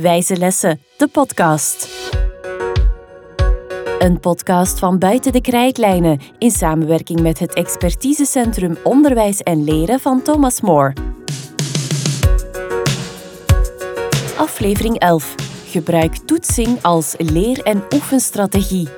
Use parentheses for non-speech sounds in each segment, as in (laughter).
Wijze Lessen, de podcast. Een podcast van Buiten de Krijtlijnen in samenwerking met het expertisecentrum Onderwijs en Leren van Thomas More. Aflevering 11. Gebruik toetsing als leer- en oefenstrategie.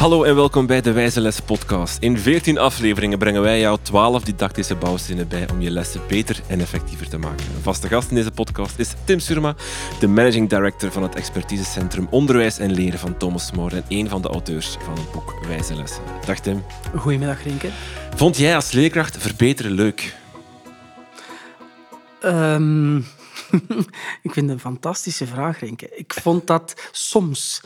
Hallo en welkom bij de Wijze Les podcast. In 14 afleveringen brengen wij jou 12 didactische bouwstenen bij om je lessen beter en effectiever te maken. Een vaste gast in deze podcast is Tim Surma, de managing director van het expertisecentrum Onderwijs en Leren van Thomas More en een van de auteurs van het boek Wijze Lessen. Dag Tim. Goedemiddag, Rinke. Vond jij als leerkracht verbeteren leuk? Um, (laughs) ik vind het een fantastische vraag, Rinke. Ik vond dat soms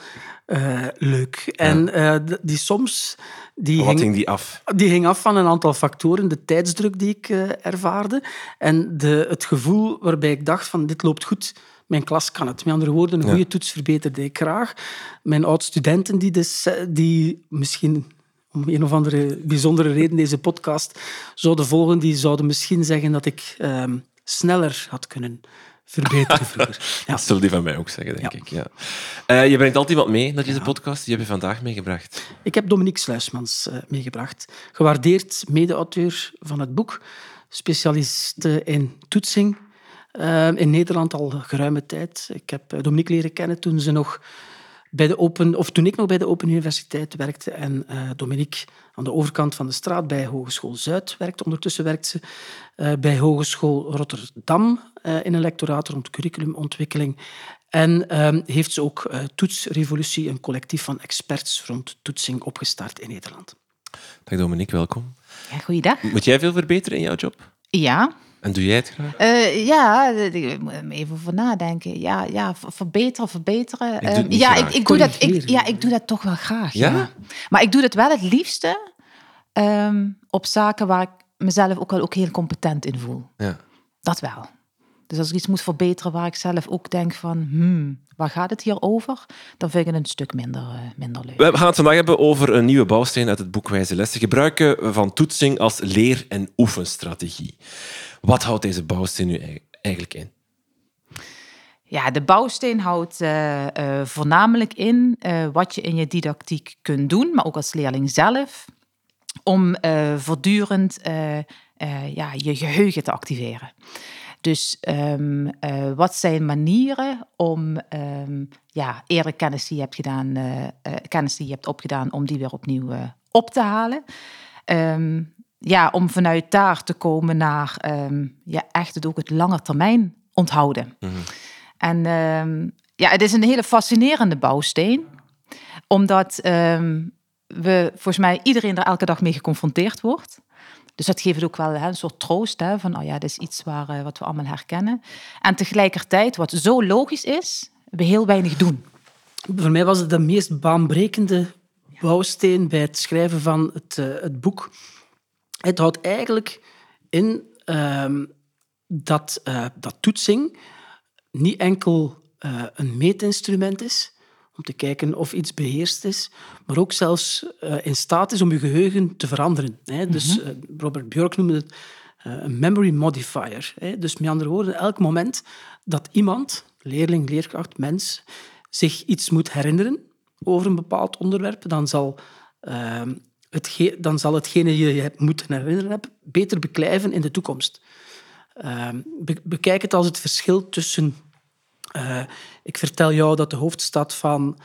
uh, leuk. En uh, die soms... Die Wat hing, die af? Die ging af van een aantal factoren. De tijdsdruk die ik uh, ervaarde. En de, het gevoel waarbij ik dacht van dit loopt goed mijn klas kan het. Met andere woorden, een goede ja. toets verbeterde ik graag. Mijn oud-studenten die, dus, die misschien om een of andere bijzondere reden deze podcast zouden volgen, die zouden misschien zeggen dat ik uh, sneller had kunnen verbeteren (laughs) vroeger. Ja. Dat zullen die van mij ook zeggen, denk ja. ik. Ja. Uh, je brengt altijd iemand mee naar deze podcast. Die heb je vandaag meegebracht. Ik heb Dominique Sluismans uh, meegebracht. Gewaardeerd mede-auteur van het boek. Specialist in toetsing. Uh, in Nederland al geruime tijd. Ik heb Dominique leren kennen toen ze nog bij de Open, of toen ik nog bij de Open Universiteit werkte en uh, Dominique aan de overkant van de straat bij Hogeschool Zuid werkte. Ondertussen werkt ze uh, bij Hogeschool Rotterdam uh, in een lectoraat rond curriculumontwikkeling. En um, heeft ze ook Toetsrevolutie, een collectief van experts rond toetsing, opgestart in Nederland. Dag Dominique, welkom. Ja, goeiedag. Moet jij veel verbeteren in jouw job? Ja, en doe jij het graag? Uh, ja, ik moet even over nadenken. Ja, ja verbeteren, verbeteren. Ik doe uh, ja, ik, ik, doe dat, ik, ja, ik doe dat toch wel graag. Ja? ja. Maar ik doe dat wel het liefste um, op zaken waar ik mezelf ook wel ook heel competent in voel. Ja. Dat wel. Dus als ik iets moet verbeteren waar ik zelf ook denk van, hmm, waar gaat het hier over? Dan vind ik het een stuk minder, uh, minder leuk. We gaan het vandaag hebben over een nieuwe bouwsteen uit het boek Wijze Lessen. Gebruiken van toetsing als leer- en oefenstrategie. Wat houdt deze bouwsteen nu eigenlijk in? Ja, de bouwsteen houdt uh, uh, voornamelijk in uh, wat je in je didactiek kunt doen, maar ook als leerling zelf, om voortdurend ja, je geheugen te activeren. Dus um, wat zijn manieren om um, ja, eerdere kennis die je hebt gedaan, kennis die je hebt opgedaan, om die weer opnieuw op te halen? Um, ja, om vanuit daar te komen naar um, ja, echt het ook het lange termijn onthouden. Mhm. En um, ja, het is een hele fascinerende bouwsteen, omdat um, we volgens mij iedereen er elke dag mee geconfronteerd wordt. Dus dat geeft ook wel hè, een soort troost hè, van, oh ja, dat is iets waar, uh, wat we allemaal herkennen. En tegelijkertijd, wat zo logisch is, we heel weinig doen. Voor mij was het de meest baanbrekende bouwsteen bij het schrijven van het, uh, het boek. Het houdt eigenlijk in um, dat, uh, dat toetsing niet enkel uh, een meetinstrument is om te kijken of iets beheerst is, maar ook zelfs uh, in staat is om je geheugen te veranderen. Hè. Dus Robert Björk noemde het een memory modifier. Hè. Dus met andere woorden, elk moment dat iemand, leerling, leerkracht, mens, zich iets moet herinneren over een bepaald onderwerp, dan zal ehm, Dan zal hetgene je je moet herinneren hebt beter beklijven in de toekomst. Be bekijk het als het verschil tussen... Uh, ik vertel jou dat de hoofdstad van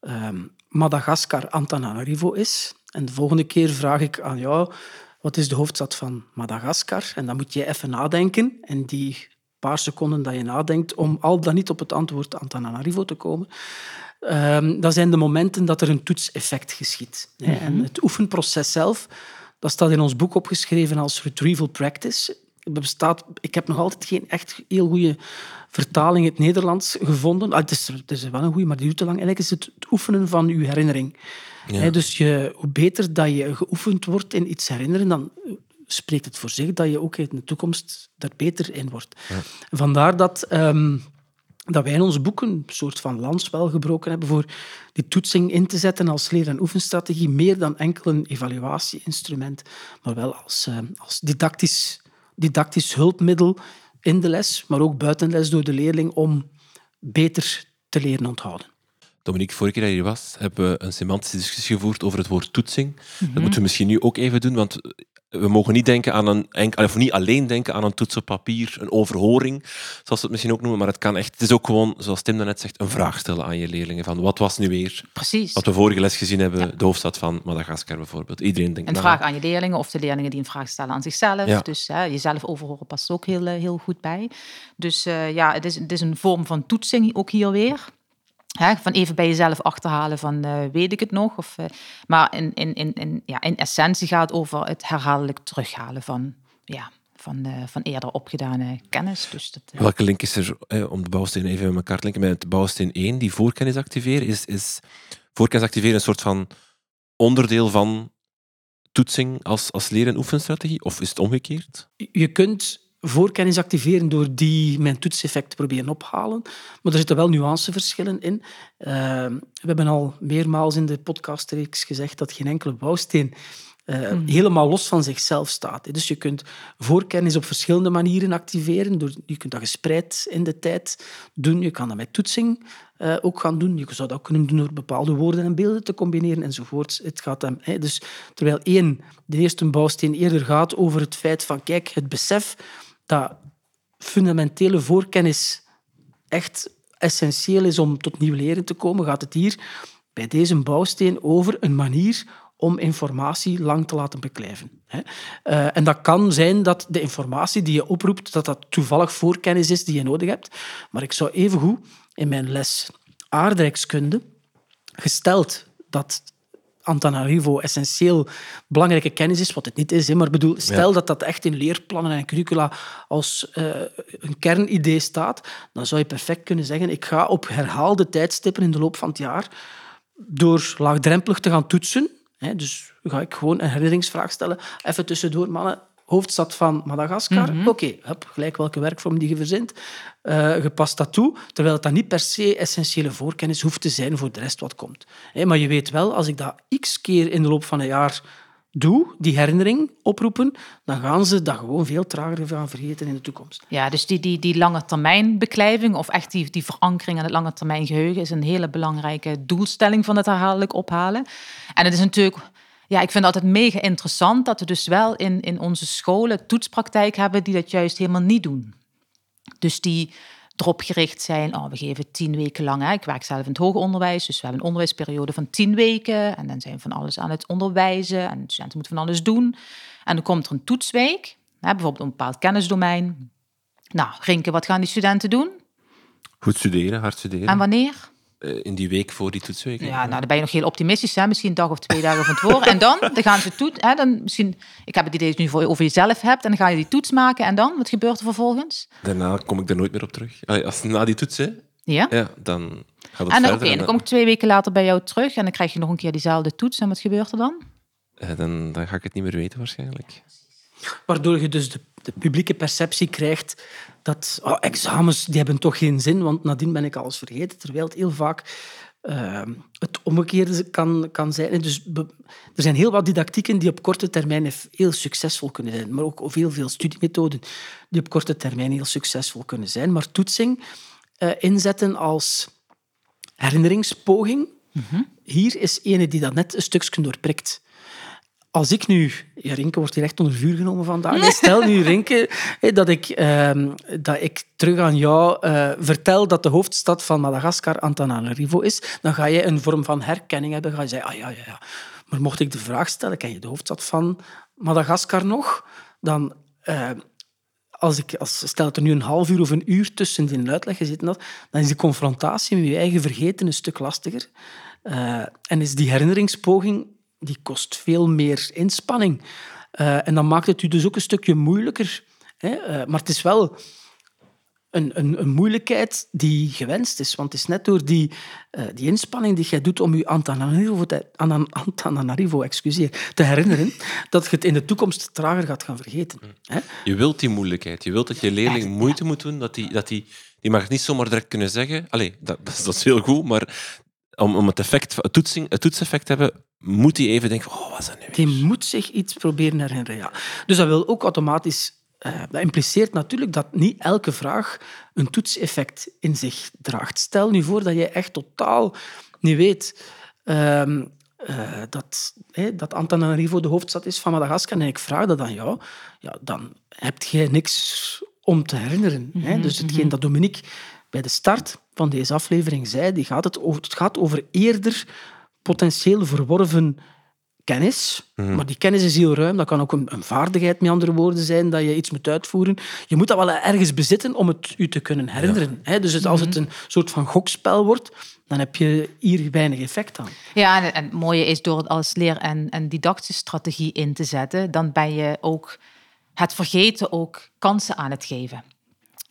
uh, Madagaskar Antananarivo is. En de volgende keer vraag ik aan jou, wat is de hoofdstad van Madagaskar? En dan moet je even nadenken. En die paar seconden dat je nadenkt, om al dan niet op het antwoord Antananarivo te komen, Um, dat zijn de momenten dat er een toetseffect geschiet. Mm -hmm. En het oefenproces zelf, dat staat in ons boek opgeschreven als retrieval practice. Bestaat, ik heb nog altijd geen echt heel goede vertaling in het Nederlands gevonden. Ah, het, is, het is wel een goede, maar die duurt te lang. Eigenlijk is het het oefenen van je herinnering. Ja. He, dus je, hoe beter dat je geoefend wordt in iets herinneren, dan spreekt het voor zich dat je ook in de toekomst daar beter in wordt. Ja. Vandaar dat... Um, dat wij in ons boeken een soort van lans wel gebroken hebben voor die toetsing in te zetten als leer- en oefenstrategie, meer dan enkel een evaluatieinstrument, maar wel als, uh, als didactisch, didactisch hulpmiddel in de les, maar ook buiten les door de leerling om beter te leren onthouden. Dominique, vorige keer dat je hier was, hebben we een semantische discussie gevoerd over het woord toetsing. Dat moeten we misschien nu ook even doen, want we mogen niet, denken aan een, enk- of niet alleen denken aan een toets op papier, een overhoring, zoals we het misschien ook noemen, maar het kan echt, het is ook gewoon, zoals Tim daarnet zegt, een vraag stellen aan je leerlingen van wat was nu weer, Precies. wat we vorige les gezien hebben, de hoofdstad van Madagaskar bijvoorbeeld. Iedereen denkt Een vraag aan je leerlingen of de leerlingen die een vraag stellen aan zichzelf. Ja. Dus hè, jezelf overhoren past ook heel, eh, heel goed bij. Dus eh, ja, het is, het is een vorm van toetsing ook hier weer. Hè, van even bij jezelf achterhalen van eh, weet ik het nog? Of, eh, maar in, in, in, in, ja, in essentie gaat het over het herhaaldelijk terughalen van, ja, van, eh, van eerder opgedane kennis. Dus dat, Welke link is er, eh, om de bouwsteen even met elkaar te linken, met bouwsteen 1, die voorkennis activeren? Is, is voorkennis activeren een soort van onderdeel van toetsing als, als leren- en oefenstrategie? Of is het omgekeerd? Je kunt voorkennis activeren door die mijn toetseffect te proberen ophalen. Maar er zitten wel nuanceverschillen in. Uh, we hebben al meermaals in de podcastreeks gezegd dat geen enkele bouwsteen uh, mm. helemaal los van zichzelf staat. Dus je kunt voorkennis op verschillende manieren activeren. Door, je kunt dat gespreid in de tijd doen. Je kan dat met toetsing uh, ook gaan doen. Je zou dat ook kunnen doen door bepaalde woorden en beelden te combineren enzovoort. Het gaat hè, dus terwijl één, de eerste bouwsteen eerder gaat over het feit van, kijk, het besef dat fundamentele voorkennis echt essentieel is om tot nieuw leren te komen, gaat het hier bij deze bouwsteen over een manier om informatie lang te laten beklijven. Uh, en dat kan zijn dat de informatie die je oproept, dat dat toevallig voorkennis is die je nodig hebt. Maar ik zou evengoed in mijn les aardrijkskunde, gesteld dat Antananarivo essentieel belangrijke kennis is, wat het niet is, maar bedoel, stel ja. dat dat echt in leerplannen en curricula als uh, een kernidee staat, dan zou je perfect kunnen zeggen, ik ga op herhaalde tijdstippen in de loop van het jaar door laagdrempelig te gaan toetsen, hè, dus ga ik gewoon een herinneringsvraag stellen, even tussendoor, mannen, hoofdstad van Madagaskar. Mm -hmm. Oké, okay, gelijk welke werkvorm die je verzint. Uh, je past dat toe, terwijl het dan niet per se essentiële voorkennis hoeft te zijn voor de rest wat komt. Hey, maar je weet wel, als ik dat x keer in de loop van een jaar doe, die herinnering oproepen, dan gaan ze dat gewoon veel trager gaan vergeten in de toekomst. Ja, dus die, die, die lange termijn beklijving of echt die, die verankering aan het lange termijn geheugen is een hele belangrijke doelstelling van het herhaaldelijk ophalen. En het is natuurlijk ja, ik vind het altijd mega interessant dat we dus wel in, in onze scholen toetspraktijk hebben die dat juist helemaal niet doen. Dus die erop gericht zijn, oh, we geven tien weken lang, hè. ik werk zelf in het hoger onderwijs, dus we hebben een onderwijsperiode van tien weken en dan zijn we van alles aan het onderwijzen en de studenten moeten van alles doen. En dan komt er een toetsweek, hè, bijvoorbeeld een bepaald kennisdomein. Nou, Rinke, wat gaan die studenten doen? Goed studeren, hard studeren. En wanneer? In die week voor die toetsweek. Ja, nou, dan ben je nog heel optimistisch, hè? misschien een dag of twee (laughs) dagen van tevoren. En dan, dan gaan ze toets, hè, dan misschien, ik heb het idee dat je nu voor over jezelf hebt, en dan ga je die toets maken, en dan, wat gebeurt er vervolgens? Daarna kom ik er nooit meer op terug. Als na die toets, hè, ja? ja, dan gaat het en dan, verder. Okay, en dan kom ik twee weken later bij jou terug, en dan krijg je nog een keer diezelfde toets, en wat gebeurt er dan? Dan, dan ga ik het niet meer weten, waarschijnlijk. Waardoor je dus de, de publieke perceptie krijgt dat oh, examens die hebben toch geen zin, want nadien ben ik alles vergeten. Terwijl het heel vaak uh, het omgekeerde kan, kan zijn. Dus be, er zijn heel wat didactieken die op korte termijn heel succesvol kunnen zijn, maar ook heel veel studiemethoden die op korte termijn heel succesvol kunnen zijn. Maar toetsing uh, inzetten als herinneringspoging, mm -hmm. hier is ene die dat net een stukje doorprikt als ik nu... Ja, Rinke wordt hier echt onder vuur genomen vandaag. (laughs) Nee. Stel nu, Rinke, dat ik, uh, dat ik terug aan jou uh, vertel dat de hoofdstad van Madagaskar Antananarivo is, dan ga je een vorm van herkenning hebben. Dan ga je zeggen, ah ja, ja, ja. Maar mocht ik de vraag stellen, ken je de hoofdstad van Madagaskar nog? Dan... Uh, als ik, als, stel dat er nu een half uur of een uur tussen die uitleg gezeten had, dan is de confrontatie met je eigen vergeten een stuk lastiger. en is die herinneringspoging die kost veel meer inspanning. Uh, en dan maakt het u dus ook een stukje moeilijker. Hè? Uh, maar het is wel een, een, een, moeilijkheid die gewenst is. Want het is net door die, uh, die inspanning die jij doet om je Antananarivo, te, Antananarivo excuseer, te herinneren, (laughs) dat je het in de toekomst trager gaat gaan vergeten. Hè? Je wilt die moeilijkheid. Je wilt dat je leerling Echt, moeite ja. moet doen. Dat die, dat die, die mag niet zomaar direct kunnen zeggen... Allee, dat, (laughs) dat is heel goed, maar om, om het, effect, het, toetsing, het toetseffect te hebben, moet hij even denken, oh, wat is dat nu Die moet zich iets proberen herinneren, ja. Dus dat wil ook automatisch uh, dat impliceert natuurlijk dat niet elke vraag een toetseffect in zich draagt. Stel nu voor dat je echt totaal niet weet uh, uh, dat, hey, dat Antananarivo de hoofdstad is van Madagaskar en ik vraag dat aan jou, ja, dan heb je niks om te herinneren. Mm -hmm, Dus hetgeen mhm. dat Dominique bij de start van deze aflevering zei, die gaat het, over, het gaat over eerder potentieel verworven kennis. Mhm. Maar die kennis is heel ruim. Dat kan ook een, een, vaardigheid, met andere woorden, zijn, dat je iets moet uitvoeren. Je moet dat wel ergens bezitten om het je te kunnen herinneren. Dus als het mhm. een soort van gokspel wordt, dan heb je hier weinig effect aan. Ja, en het mooie is door het als leer- en, en didactische strategie in te zetten, dan ben je ook het vergeten ook kansen aan het geven.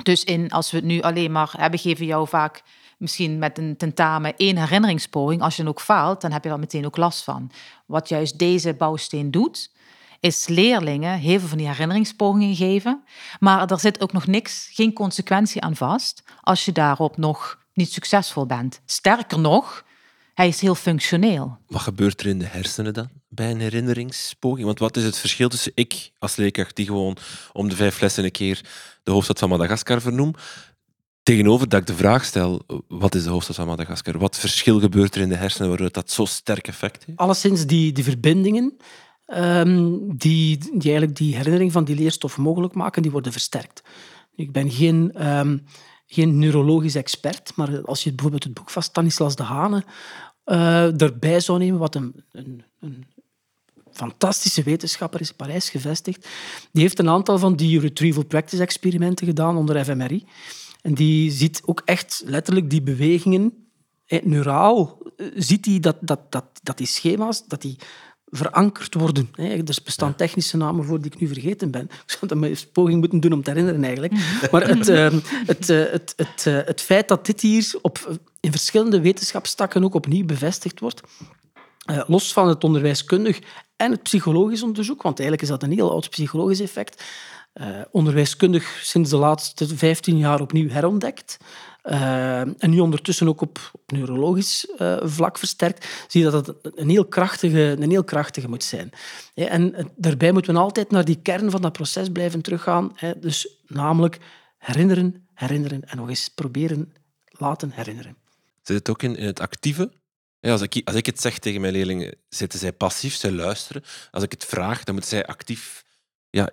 Dus in, als we het nu alleen maar hebben, geven jou vaak misschien met een tentamen één herinneringspoging. Als je dan ook faalt, dan heb je daar meteen ook last van. Wat juist deze bouwsteen doet, is leerlingen heel veel van die herinneringspogingen geven. Maar er zit ook nog niks, geen consequentie aan vast als je daarop nog niet succesvol bent. Sterker nog, hij is heel functioneel. Wat gebeurt er in de hersenen dan bij een herinneringspoging? Want wat is het verschil tussen ik als leerkracht die gewoon om de vijf lessen een keer de hoofdstad van Madagaskar vernoem, tegenover dat ik de vraag stel, wat is de hoofdstad van Madagaskar? Wat verschil gebeurt er in de hersenen waardoor dat zo sterk effect heeft? Alleszins die, die verbindingen um, die, die eigenlijk die herinnering van die leerstof mogelijk maken, die worden versterkt. Ik ben geen... Um, geen neurologisch expert, maar als je bijvoorbeeld het boek van Stanislas de Hane uh, erbij zou nemen, wat een, een, fantastische wetenschapper is in Parijs gevestigd, die heeft een aantal van die retrieval practice experimenten gedaan onder fMRI. En die ziet ook echt letterlijk die bewegingen, eh, neuraal, eh, ziet hij dat, dat, dat, dat die schema's, dat die verankerd worden. Er bestaan technische namen voor die ik nu vergeten ben. Ik zou dat een poging moeten doen om te herinneren eigenlijk. Mhm. Maar het, het, eh, het, het, eh, het feit dat dit hier op, in verschillende wetenschapstakken ook opnieuw bevestigd wordt, los van het onderwijskundig en het psychologisch onderzoek, want eigenlijk is dat een heel oud psychologisch effect, onderwijskundig sinds de laatste 15 jaar opnieuw herontdekt. Uh, en nu ondertussen ook op, neurologisch vlak versterkt, zie je dat het een heel krachtige, een heel krachtige moet zijn. en daarbij moeten we altijd naar die kern van dat proces blijven teruggaan. Dus namelijk herinneren, herinneren en nog eens proberen laten herinneren. Zit het ook in het actieve? Als, ik, als ik het zeg tegen mijn leerlingen, zitten zij passief, zij luisteren. Als ik het vraag, dan moeten zij actief, ja,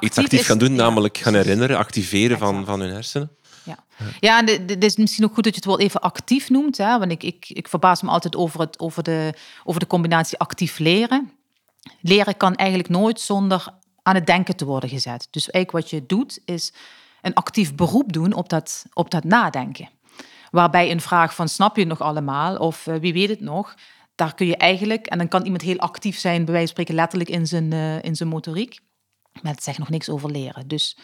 iets actief gaan doen, namelijk gaan herinneren, activeren van, van hun hersenen. Ja, ja en het is misschien ook goed dat je het wel even actief noemt. Hè? Want ik, ik, ik verbaas me altijd over, het, over, de, over de combinatie actief leren. Leren kan eigenlijk nooit zonder aan het denken te worden gezet. Dus eigenlijk wat je doet, is een actief beroep doen op dat, op dat nadenken. Waarbij een vraag van snap je het nog allemaal of uh, wie weet het nog, daar kun je eigenlijk, en dan kan iemand heel actief zijn, bij wijze van spreken letterlijk in zijn, uh, in zijn motoriek, maar het zegt nog niks over leren. Dus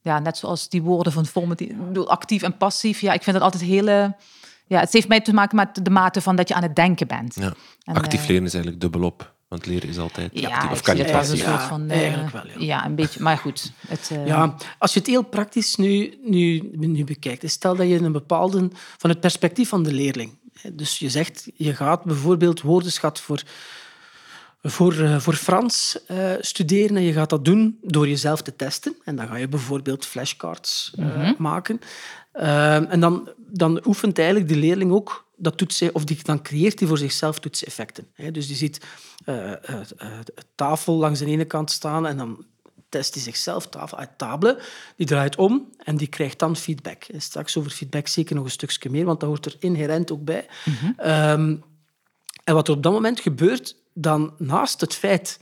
ja, net zoals die woorden van formatief, actief en passief. Ja, ik vind dat altijd hele. Ja, het heeft mij te maken met de mate van dat je aan het denken bent. Ja. actief uh, leren is eigenlijk dubbelop. Want leren is altijd ja, actief. Of kan je ja, een soort van, uh, eigenlijk wel. Ja. ja. een beetje. Maar goed. Het, uh... Ja, als je het heel praktisch nu, nu, nu bekijkt. Stel dat je een bepaalde... Van het perspectief van de leerling. Dus je zegt, je gaat bijvoorbeeld woordenschat voor voor, uh, voor Frans uh, studeren. En je gaat dat doen door jezelf te testen. En dan ga je bijvoorbeeld flashcards uh, mm -hmm. maken. en dan, dan oefent eigenlijk de leerling ook dat toetsen, of die, dan creëert hij voor zichzelf toetseffecten. Dus die ziet tafel langs de ene kant staan en dan test hij zichzelf, tafel uit table, die draait om en die krijgt dan feedback. En straks over feedback zeker nog een stukje meer, want dat hoort er inherent ook bij. Mm -hmm. um, en wat er op dat moment gebeurt, dan naast het feit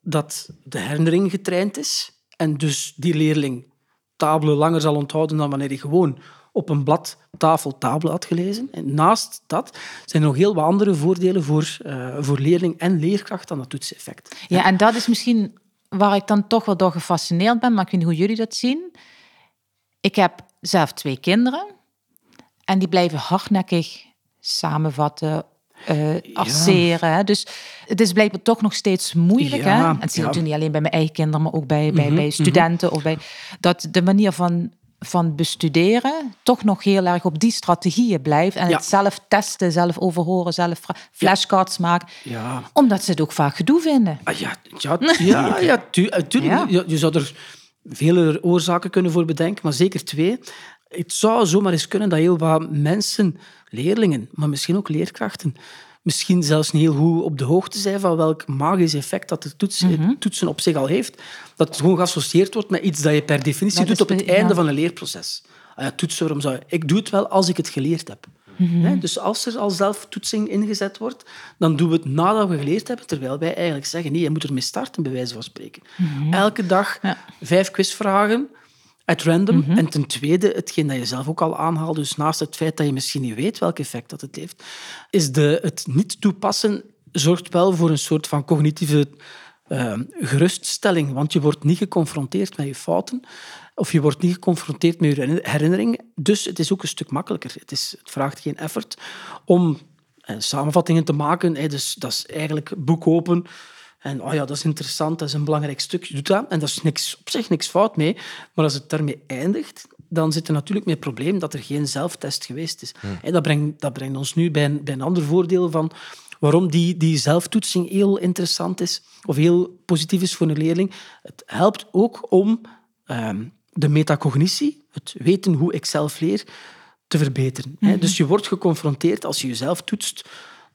dat de herinnering getraind is en dus die leerling tabelen langer zal onthouden dan wanneer hij gewoon op een blad tafel tabelen had gelezen. En naast dat zijn er nog heel wat andere voordelen voor, uh, voor leerling en leerkracht dan dat toetseffect. Ja, en dat is misschien waar ik dan toch wel door gefascineerd ben, maar ik weet niet hoe jullie dat zien. Ik heb zelf twee kinderen en die blijven hardnekkig samenvatten, uh, asseren. Dus het is blijkbaar toch nog steeds moeilijk. hè? En dat zie je niet alleen bij mijn eigen kinderen, maar ook bij, bij, mhm, bij mhm. studenten. Of bij, dat de manier van, van bestuderen toch nog heel erg op die strategieën blijft. En het zelf testen, zelf overhoren, zelf flashcards maken. Omdat ze het ook vaak gedoe vinden. Ah, ja, ja, (laughs) ja, ja, tu, eh, Je, je zou er vele oorzaken kunnen voor bedenken, maar zeker twee. Het zou zomaar eens kunnen dat heel wat mensen, leerlingen, maar misschien ook leerkrachten, misschien zelfs niet heel goed op de hoogte zijn van welk magisch effect dat de toets, Mhm. toetsen op zich al heeft. Dat het gewoon geassocieerd wordt met iets dat je per definitie Dat doet op het einde van een leerproces. Ah ja, toetsen, waarom zou je... Ik doe het wel als ik het geleerd heb. Mhm. Dus als er al zelftoetsing ingezet wordt, dan doen we het nadat we geleerd hebben, terwijl wij eigenlijk zeggen, nee, je moet ermee starten, bij wijze van spreken. Elke dag Ja. vijf quizvragen, at random. En ten tweede, hetgeen dat je zelf ook al aanhaalt, dus naast het feit dat je misschien niet weet welk effect dat het heeft, is de, het niet toepassen zorgt wel voor een soort van cognitieve eh, geruststelling, want je wordt niet geconfronteerd met je fouten of je wordt niet geconfronteerd met je herinneringen. Dus het is ook een stuk makkelijker. Het, is, het vraagt geen effort om eh, samenvattingen te maken. Dus dat is eigenlijk boek open. En oh ja, dat is interessant, dat is een belangrijk stuk. Je doet dat en daar is niks, op zich niks fout mee. Maar als het daarmee eindigt, dan zit er natuurlijk met het probleem dat er geen zelftest geweest is. En dat, brengt, dat brengt ons nu bij een, bij een ander voordeel van waarom die, die zelftoetsing heel interessant is of heel positief is voor een leerling. Het helpt ook om ehm, de metacognitie, het weten hoe ik zelf leer, te verbeteren. hè. Dus je wordt geconfronteerd als je jezelf toetst.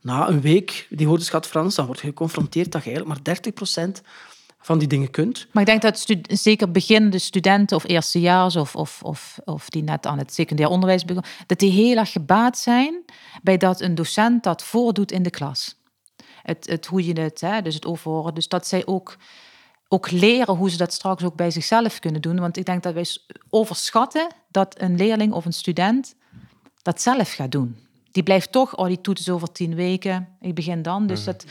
Na een week, die woordenschat Frans, dan word je geconfronteerd dat je eigenlijk maar 30% van die dingen kunt. Maar ik denk dat zeker beginnende studenten of eerstejaars of, of, of, of die net aan het secundair onderwijs beginnen, dat die heel erg gebaat zijn bij dat een docent dat voordoet in de klas. Het, het hoe je het, hè, dus het overhoren. Dus dat zij ook, ook leren hoe ze dat straks ook bij zichzelf kunnen doen. Want ik denk dat wij overschatten dat een leerling of een student dat zelf gaat doen. Die blijft toch, oh, die toets is over tien weken, ik begin dan. Dus dat,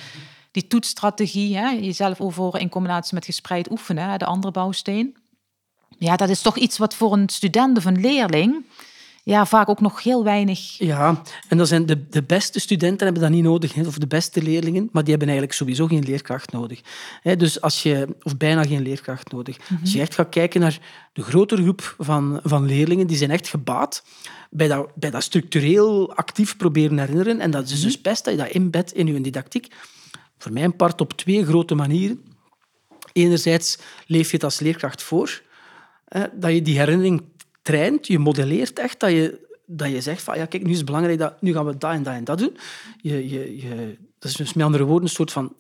die toetsstrategie, hè, jezelf overhoren in combinatie met gespreid oefenen, hè, de andere bouwsteen. Ja, dat is toch iets wat voor een student of een leerling ja, vaak ook nog heel weinig... Ja, en dan zijn de, de beste studenten hebben dat niet nodig, hè, of de beste leerlingen, maar die hebben eigenlijk sowieso geen leerkracht nodig. Hè, dus als je, of bijna geen leerkracht nodig. Als je echt gaat kijken naar de grotere groep van, van leerlingen, die zijn echt gebaat bij dat, bij dat structureel actief proberen herinneren. En dat is dus best dat je dat inbedt in je didactiek. Voor mijn part op twee grote manieren. Enerzijds leef je het als leerkracht voor, dat je die herinnering traint, je modelleert echt, dat je, dat je zegt van ja, kijk, nu is het belangrijk, dat, nu gaan we dat en dat en dat doen. Je, je, je, dat is dus met andere woorden een soort van,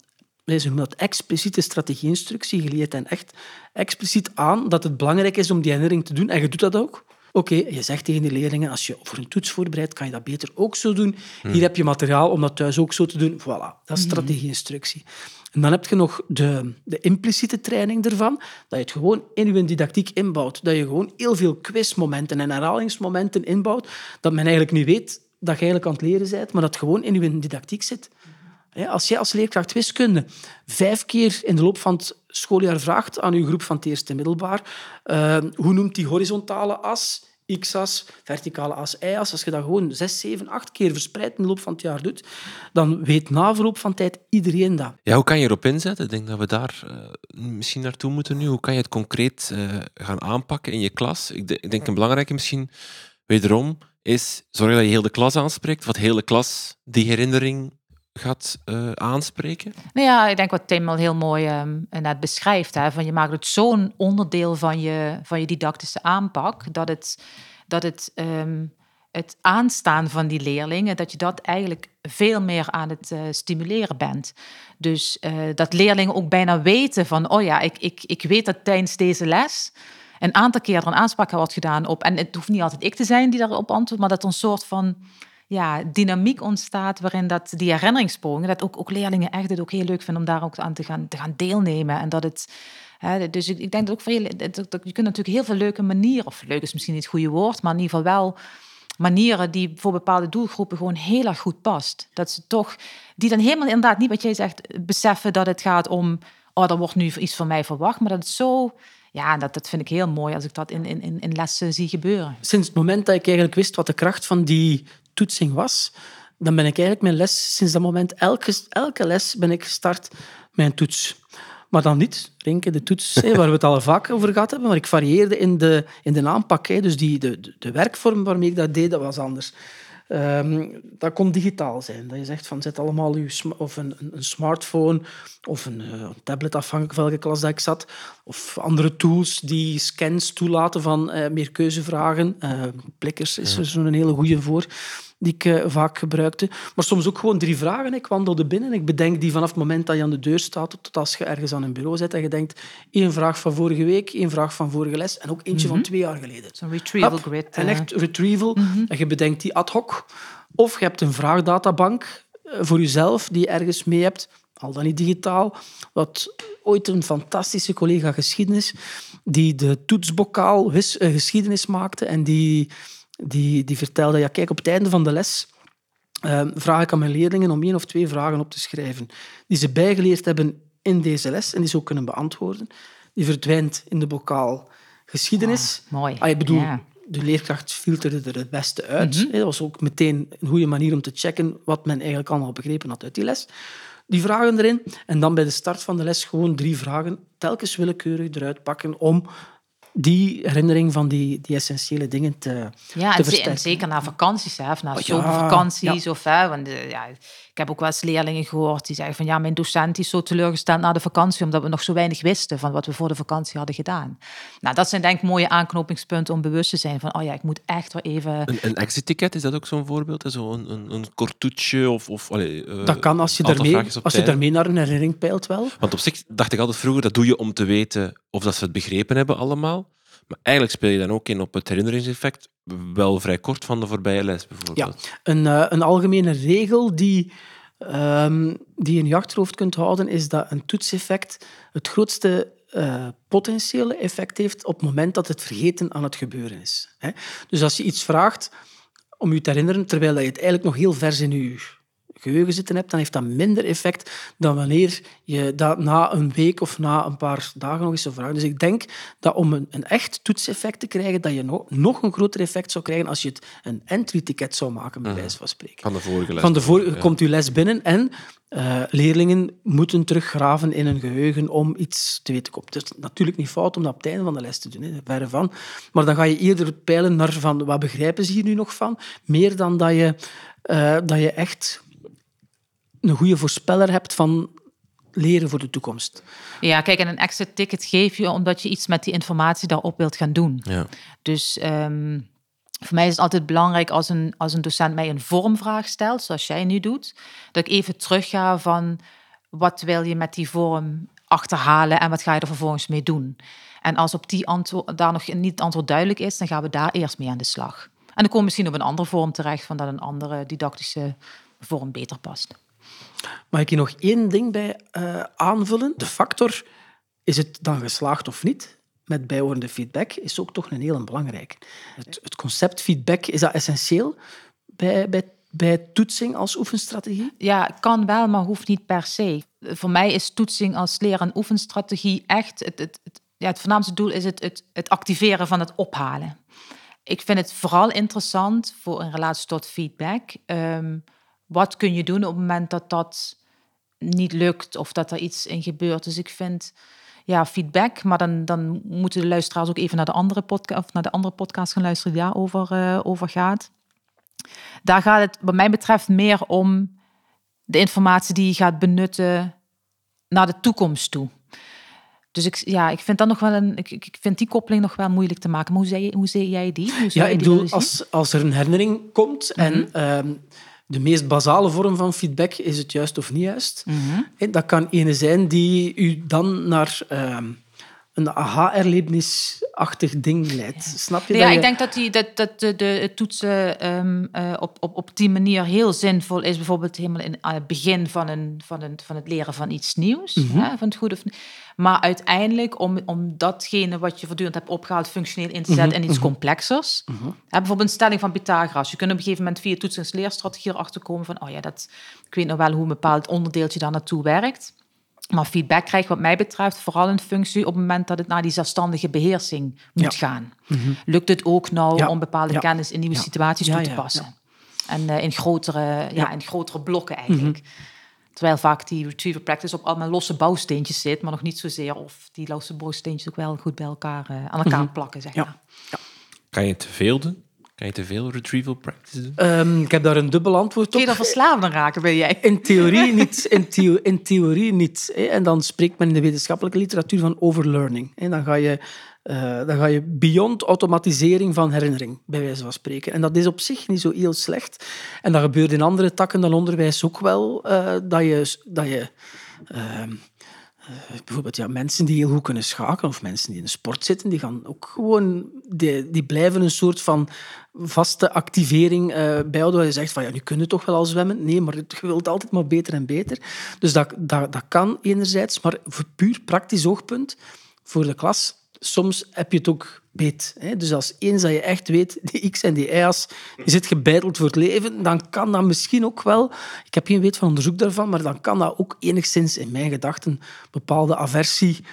nee, ze noemen dat expliciete strategie-instructie. Je leert hen echt expliciet aan dat het belangrijk is om die herinnering te doen en je doet dat ook. Oké, je zegt tegen die leerlingen, als je voor een toets voorbereidt, kan je dat beter ook zo doen. Hier heb je materiaal om dat thuis ook zo te doen. Voilà, dat is strategie-instructie. En dan heb je nog de, de impliciete training ervan, dat je het gewoon in je didactiek inbouwt. Dat je gewoon heel veel quizmomenten en herhalingsmomenten inbouwt, dat men eigenlijk niet weet dat je eigenlijk aan het leren bent, maar dat gewoon in je didactiek zit. Als jij als leerkracht wiskunde vijf keer in de loop van het schooljaar vraagt aan je groep van het eerste middelbaar, eh, hoe noemt die horizontale as, x-as, verticale as, y-as, als je dat gewoon zes, zeven, acht keer verspreid in de loop van het jaar doet, dan weet na verloop van tijd iedereen dat. Ja, hoe kan je erop inzetten? Ik denk dat we daar eh, misschien naartoe moeten nu. Hoe kan je het concreet eh, gaan aanpakken in je klas? Ik, de- ik denk een belangrijke misschien, wederom, is zorgen dat je heel de klas aanspreekt. Wat heel de klas die herinnering gaat eh, aanspreken. Nou ja, ik denk wat Tim al heel mooi ehm, net beschrijft. Hè, van je maakt het zo'n onderdeel van je, van je didactische aanpak, dat het, dat het, ehm, het aanstaan van die leerlingen, dat je dat eigenlijk veel meer aan het eh, stimuleren bent. Dus eh, dat leerlingen ook bijna weten van, oh ja, ik, ik, ik weet dat tijdens deze les een aantal keer er een aanspraak wordt gedaan op, en het hoeft niet altijd ik te zijn die daarop antwoordt, maar dat een soort van ja, dynamiek ontstaat waarin dat die herinneringssprong, dat ook, ook leerlingen echt het ook heel leuk vinden om daar ook aan te gaan, te gaan deelnemen. En dat het, hè, dus ik, denk dat ook voor dat, je kunt natuurlijk heel veel leuke manieren, of leuk is misschien niet het goede woord, maar in ieder geval wel manieren die voor bepaalde doelgroepen gewoon heel erg goed past. Dat ze toch, die dan helemaal inderdaad niet wat jij zegt, beseffen dat het gaat om, oh, er wordt nu iets van mij verwacht, maar dat het zo, ja, dat, dat vind ik heel mooi als ik dat in, in, in lessen zie gebeuren. Sinds het moment dat ik eigenlijk wist wat de kracht van die toetsing was, dan ben ik eigenlijk mijn les, sinds dat moment, elke, elke les ben ik gestart met een toets. Maar dan niet, Rinke, de toets, waar we het al vaak over gehad hebben, maar ik varieerde in de, in de aanpak. Dus die, de, de werkvorm waarmee ik dat deed, dat was anders. Ehm, dat kon digitaal zijn. Dat je zegt van zet allemaal uw of een, een, smartphone of een, eh, een tablet, afhankelijk van welke klas dat ik zat. Of andere tools die scans toelaten van eh, meer keuzevragen. Eh Plikkers is er zo'n hele goede voor, die ik eh, vaak gebruikte. Maar soms ook gewoon drie vragen. Ik wandelde binnen en ik bedenk die vanaf het moment dat je aan de deur staat tot als je ergens aan een bureau zit en je denkt één vraag van vorige week, één vraag van vorige les en ook eentje van twee jaar geleden. Zo'n retrieval Hop, grid. En eh. echt retrieval. En je bedenkt die ad hoc. Of je hebt een vraagdatabank eh, voor jezelf die je ergens mee hebt, al dan niet digitaal. Wat ooit een fantastische collega geschiedenis, die de toetsbokaal geschiedenis maakte en die, die, die vertelde, ja kijk, op het einde van de les eh, vraag ik aan mijn leerlingen om één of twee vragen op te schrijven die ze bijgeleerd hebben in deze les en die ze ook kunnen beantwoorden. Die verdwijnt in de bokaal geschiedenis. Ah, mooi. Ah, ik bedoel, Ja. de leerkracht filterde er het beste uit. Dat was ook meteen een goede manier om te checken wat men eigenlijk allemaal begrepen had uit die les. Die vragen erin. En dan bij de start van de les gewoon drie vragen, telkens willekeurig eruit pakken om die herinnering van die, die essentiële dingen te, Ja, te en, zeker na vakanties, hè, of na Oh, ja, zomervakanties. Of, hè, want, eh, ja, ik heb ook wel eens leerlingen gehoord die zeggen van ja, mijn docent is zo teleurgesteld na de vakantie omdat we nog zo weinig wisten van wat we voor de vakantie hadden gedaan. Nou, dat zijn denk ik mooie aanknopingspunten om bewust te zijn van oh ja, ik moet echt weer even... Een, een exit-ticket, is dat ook zo'n voorbeeld? Zo een, een, een kortoetje of... of allee, eh, Dat kan als je, daarmee, als je daarmee naar een herinnering peilt wel. Want op zich dacht ik altijd vroeger, dat doe je om te weten of dat ze het begrepen hebben allemaal. Maar eigenlijk speel je dan ook in op het herinneringseffect wel vrij kort van de voorbije les, Ja, bijvoorbeeld. een, eh, een algemene regel die, ehm, die je in je achterhoofd kunt houden, is dat een toetseffect het grootste eh, potentiële effect heeft op het moment dat het vergeten aan het gebeuren is. Hè? Dus als je iets vraagt om je te herinneren, terwijl je het eigenlijk nog heel vers in je geheugen zitten hebt, dan heeft dat minder effect dan wanneer je dat na een week of na een paar dagen nog eens zou vragen. Dus ik denk dat om een, een echt toetseffect te krijgen, dat je nog, nog een groter effect zou krijgen als je het een entry-ticket zou maken, bij wijze van spreken. Van de vorige les. Van de vorige Ja. komt uw les binnen en eh, leerlingen moeten teruggraven in hun geheugen om iets te weten te komen. Het is natuurlijk niet fout om dat op het einde van de les te doen, hè, verre van. Maar dan ga je eerder peilen naar van, wat begrijpen ze hier nu nog van, meer dan dat je, eh, dat je echt een goede voorspeller hebt van leren voor de toekomst. Ja, kijk, en een exit ticket geef je omdat je iets met die informatie daarop wilt gaan doen. Ja. Dus ehm, voor mij is het altijd belangrijk als een, als een docent mij een vormvraag stelt, zoals jij nu doet, dat ik even terugga van wat wil je met die vorm achterhalen en wat ga je er vervolgens mee doen. En als op die antwoord, daar nog niet het antwoord duidelijk is, dan gaan we daar eerst mee aan de slag. En dan kom je misschien op een andere vorm terecht van dat een andere didactische vorm beter past. Mag ik hier nog één ding bij eh, aanvullen? De factor, is het dan geslaagd of niet? Met bijhorende feedback is ook toch een heel belangrijke. Het, het concept feedback, is dat essentieel bij, bij, bij toetsing als oefenstrategie? Ja, kan wel, maar hoeft niet per se. Voor mij is toetsing als leren- en oefenstrategie echt... Het, het, ja, het voornaamste doel is het, het, het activeren van het ophalen. Ik vind het vooral interessant voor in relatie tot feedback. Ehm, wat kun je doen op het moment dat dat niet lukt of dat er iets in gebeurt? Dus ik vind ja, feedback, maar dan, dan moeten de luisteraars ook even naar de andere, podca of naar de andere podcast gaan luisteren die daarover eh, over gaat. Daar gaat het wat mij betreft meer om de informatie die je gaat benutten naar de toekomst toe. Dus ik, ja, ik vind dat nog wel een, ik, ik vind die koppeling nog wel moeilijk te maken. Maar hoe, zei, hoe zie jij die? Hoe Ja, ik bedoel, als, als er een herinnering komt en ehm, de meest basale vorm van feedback is het juist of niet juist, Mhm. dat kan ene zijn die u dan naar ehm, een aha-erlebnisachtig ding leidt. Snap je Ja, dat je... ik denk dat, die, dat, dat de, de het toetsen ehm, eh, op, op, op die manier heel zinvol is. Bijvoorbeeld helemaal in aan het begin van, een, van, een, van het leren van iets nieuws. Mhm. hè, van het goede of, maar uiteindelijk om, om datgene wat je voortdurend hebt opgehaald functioneel in te Mhm, zetten in iets complexers. Hè, bijvoorbeeld een stelling van Pythagoras. Je kunt op een gegeven moment via toetsen- en leerstrategie erachter komen van... oh ja, dat, ik weet nog wel hoe een bepaald onderdeeltje daar naartoe werkt. Maar feedback krijgt wat mij betreft vooral een functie op het moment dat het naar die zelfstandige beheersing moet gaan. Lukt het ook nou Mhm. Ja. om bepaalde Ja. kennis in nieuwe Ja. situaties Ja, toe te ja, passen? En eh, in, grotere, ja. Ja. Mhm. in grotere blokken eigenlijk. Terwijl vaak die retrieval practice op allemaal losse bouwsteentjes zit, maar nog niet zozeer of die losse bouwsteentjes ook wel goed bij elkaar, eh, aan elkaar Mhm. plakken. Zeg Ja. maar. Kan je te veel doen? Kan Ga je te veel retrieval practice doen? Ehm, ik heb daar een dubbel antwoord Kun je op. er verslaafd aan raken, ben jij? In theorie niet. In, theo- in theorie niet. hè. En dan spreekt men in de wetenschappelijke literatuur van overlearning. En dan ga je, eh, dan ga je beyond automatisering van herinnering, bij wijze van spreken. En dat is op zich niet zo heel slecht. En dat gebeurt in andere takken dan onderwijs ook wel, eh, dat je... Dat je ehm, eh, bijvoorbeeld ja, mensen die heel goed kunnen schaken of mensen die in de sport zitten, die gaan ook gewoon, die, die blijven een soort van vaste activering eh, bijhouden. Waar je zegt van ja, nu kun je toch wel al zwemmen. Nee, maar je wilt altijd maar beter en beter. Dus dat, dat, dat kan enerzijds, maar voor puur praktisch oogpunt voor de klas. Soms heb je het ook beet. Hè? Dus als eens dat je echt weet, (laughs) die x en die je zit gebeiteld voor het leven, dan kan dat misschien ook wel... Ik heb geen weet van onderzoek daarvan, maar dan kan dat ook enigszins in mijn gedachten bepaalde aversie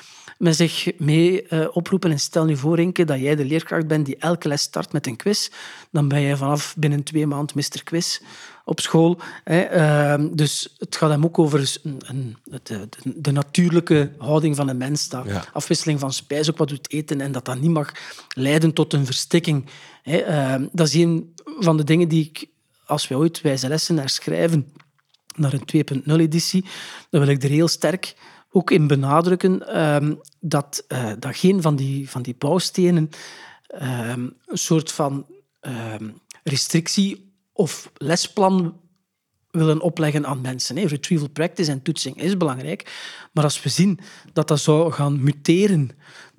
met zich mee eh, oproepen. En stel nu voor, Inke, dat jij de leerkracht bent die elke les start met een quiz. Dan ben jij vanaf binnen twee maanden Mr. Quiz op school. Hè. Ehm, dus het gaat hem ook over een, een, eh, de, de natuurlijke houding van een mens. Dat Ja. afwisseling van spijs ook wat doet eten en dat dat niet mag leiden tot een verstikking. Hè. Ehm, dat is een van de dingen die ik, als wij ooit wijze lessen herschrijven, naar een 2.0-editie, dan wil ik er heel sterk ook in benadrukken ehm, dat, eh, dat geen van die, van die bouwstenen ehm, een soort van ehm, restrictie of lesplan willen opleggen aan mensen. Retrieval practice en toetsing is belangrijk, maar als we zien dat dat zou gaan muteren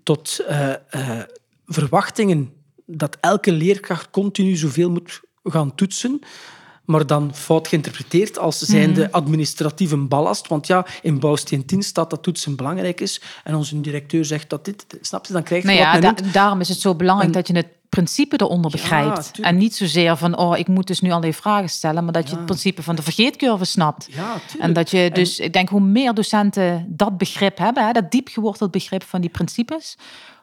tot eh, eh, verwachtingen dat elke leerkracht continu zoveel moet gaan toetsen, maar dan fout geïnterpreteerd als zijnde administratieve ballast. Want ja, in bouwsteen 10 staat dat toetsen belangrijk is en onze directeur zegt dat dit... Snap je? Dan krijg je Nou wat ja, men da- noemt daarom is het zo belangrijk En- dat je het principe eronder begrijpt. en niet zozeer van, oh, ik moet dus nu allerlei vragen stellen, maar dat je het principe van de vergeetcurve snapt. Ja. En dat je dus, ik denk, hoe meer docenten dat begrip hebben, hè, dat diep geworteld begrip van die principes,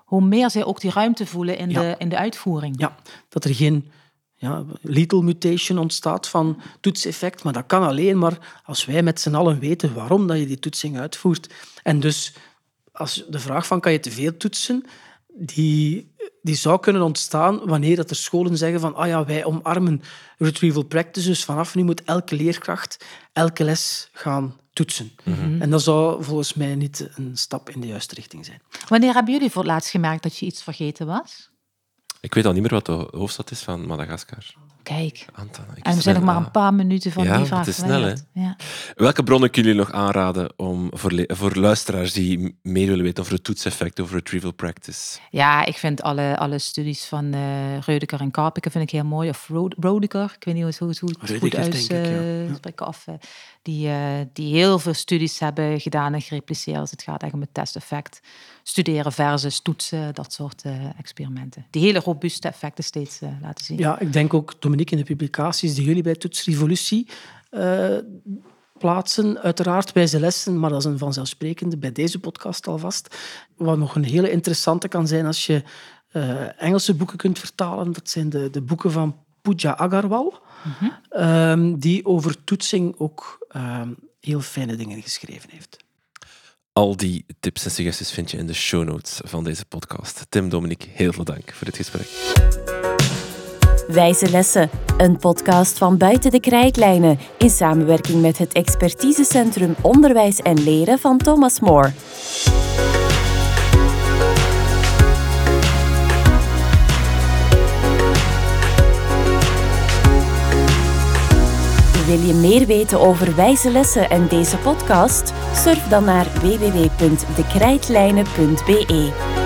hoe meer zij ook die ruimte voelen in, de, in de uitvoering. Ja, dat er geen ja, lethal mutation ontstaat van toetseffect. Maar dat kan alleen maar als wij met z'n allen weten waarom dat je die toetsing uitvoert. En dus als de vraag van kan je te veel toetsen, die, die zou kunnen ontstaan wanneer dat er scholen zeggen van ah ja, wij omarmen retrieval practice, dus vanaf nu moet elke leerkracht elke les gaan toetsen. En dat zou volgens mij niet een stap in de juiste richting zijn. Wanneer hebben jullie voor het laatst gemerkt dat je iets vergeten was? Ik weet al niet meer wat de hoofdstad is van Madagaskar. Kijk, Anton, ik en we zijn nog maar een paar minuten van Ja, die vraag het is snel, hè? Ja. Welke bronnen kunnen jullie nog aanraden om voor, luisteraars die meer willen weten over het toetseffect, over retrieval practice? Ja, ik vind alle, alle studies van eh Reudeker en Karpike vind ik heel mooi. Of Rode- Rodeker, ik weet niet hoe, hoe, hoe het goed denk ik, ja. uitspreken. Of, eh, die, eh, die heel veel studies hebben gedaan en gerepliceerd. Dus het gaat echt om het testeffect. Studeren versus toetsen, dat soort eh, experimenten. Die hele robuuste effecten steeds eh, laten zien. Ja, ik denk ook, Dominique, in de publicaties die jullie bij Toetsrevolutie eh, plaatsen, uiteraard wijze lessen, maar dat is een vanzelfsprekende bij deze podcast alvast. Wat nog een hele interessante kan zijn als je Engelse boeken kunt vertalen, dat zijn de, de boeken van Pooja Agarwal, ehm, die over toetsing ook ehm, heel fijne dingen geschreven heeft. Al die tips en suggesties vind je in de show notes van deze podcast. Tim, Dominique, heel veel dank voor dit gesprek. Wijze Lessen, een podcast van Buiten de Krijtlijnen in samenwerking met het expertisecentrum Onderwijs en Leren van Thomas More. Wil je meer weten over wijze lessen en deze podcast? Surf dan naar www.dekrijtlijnen.be.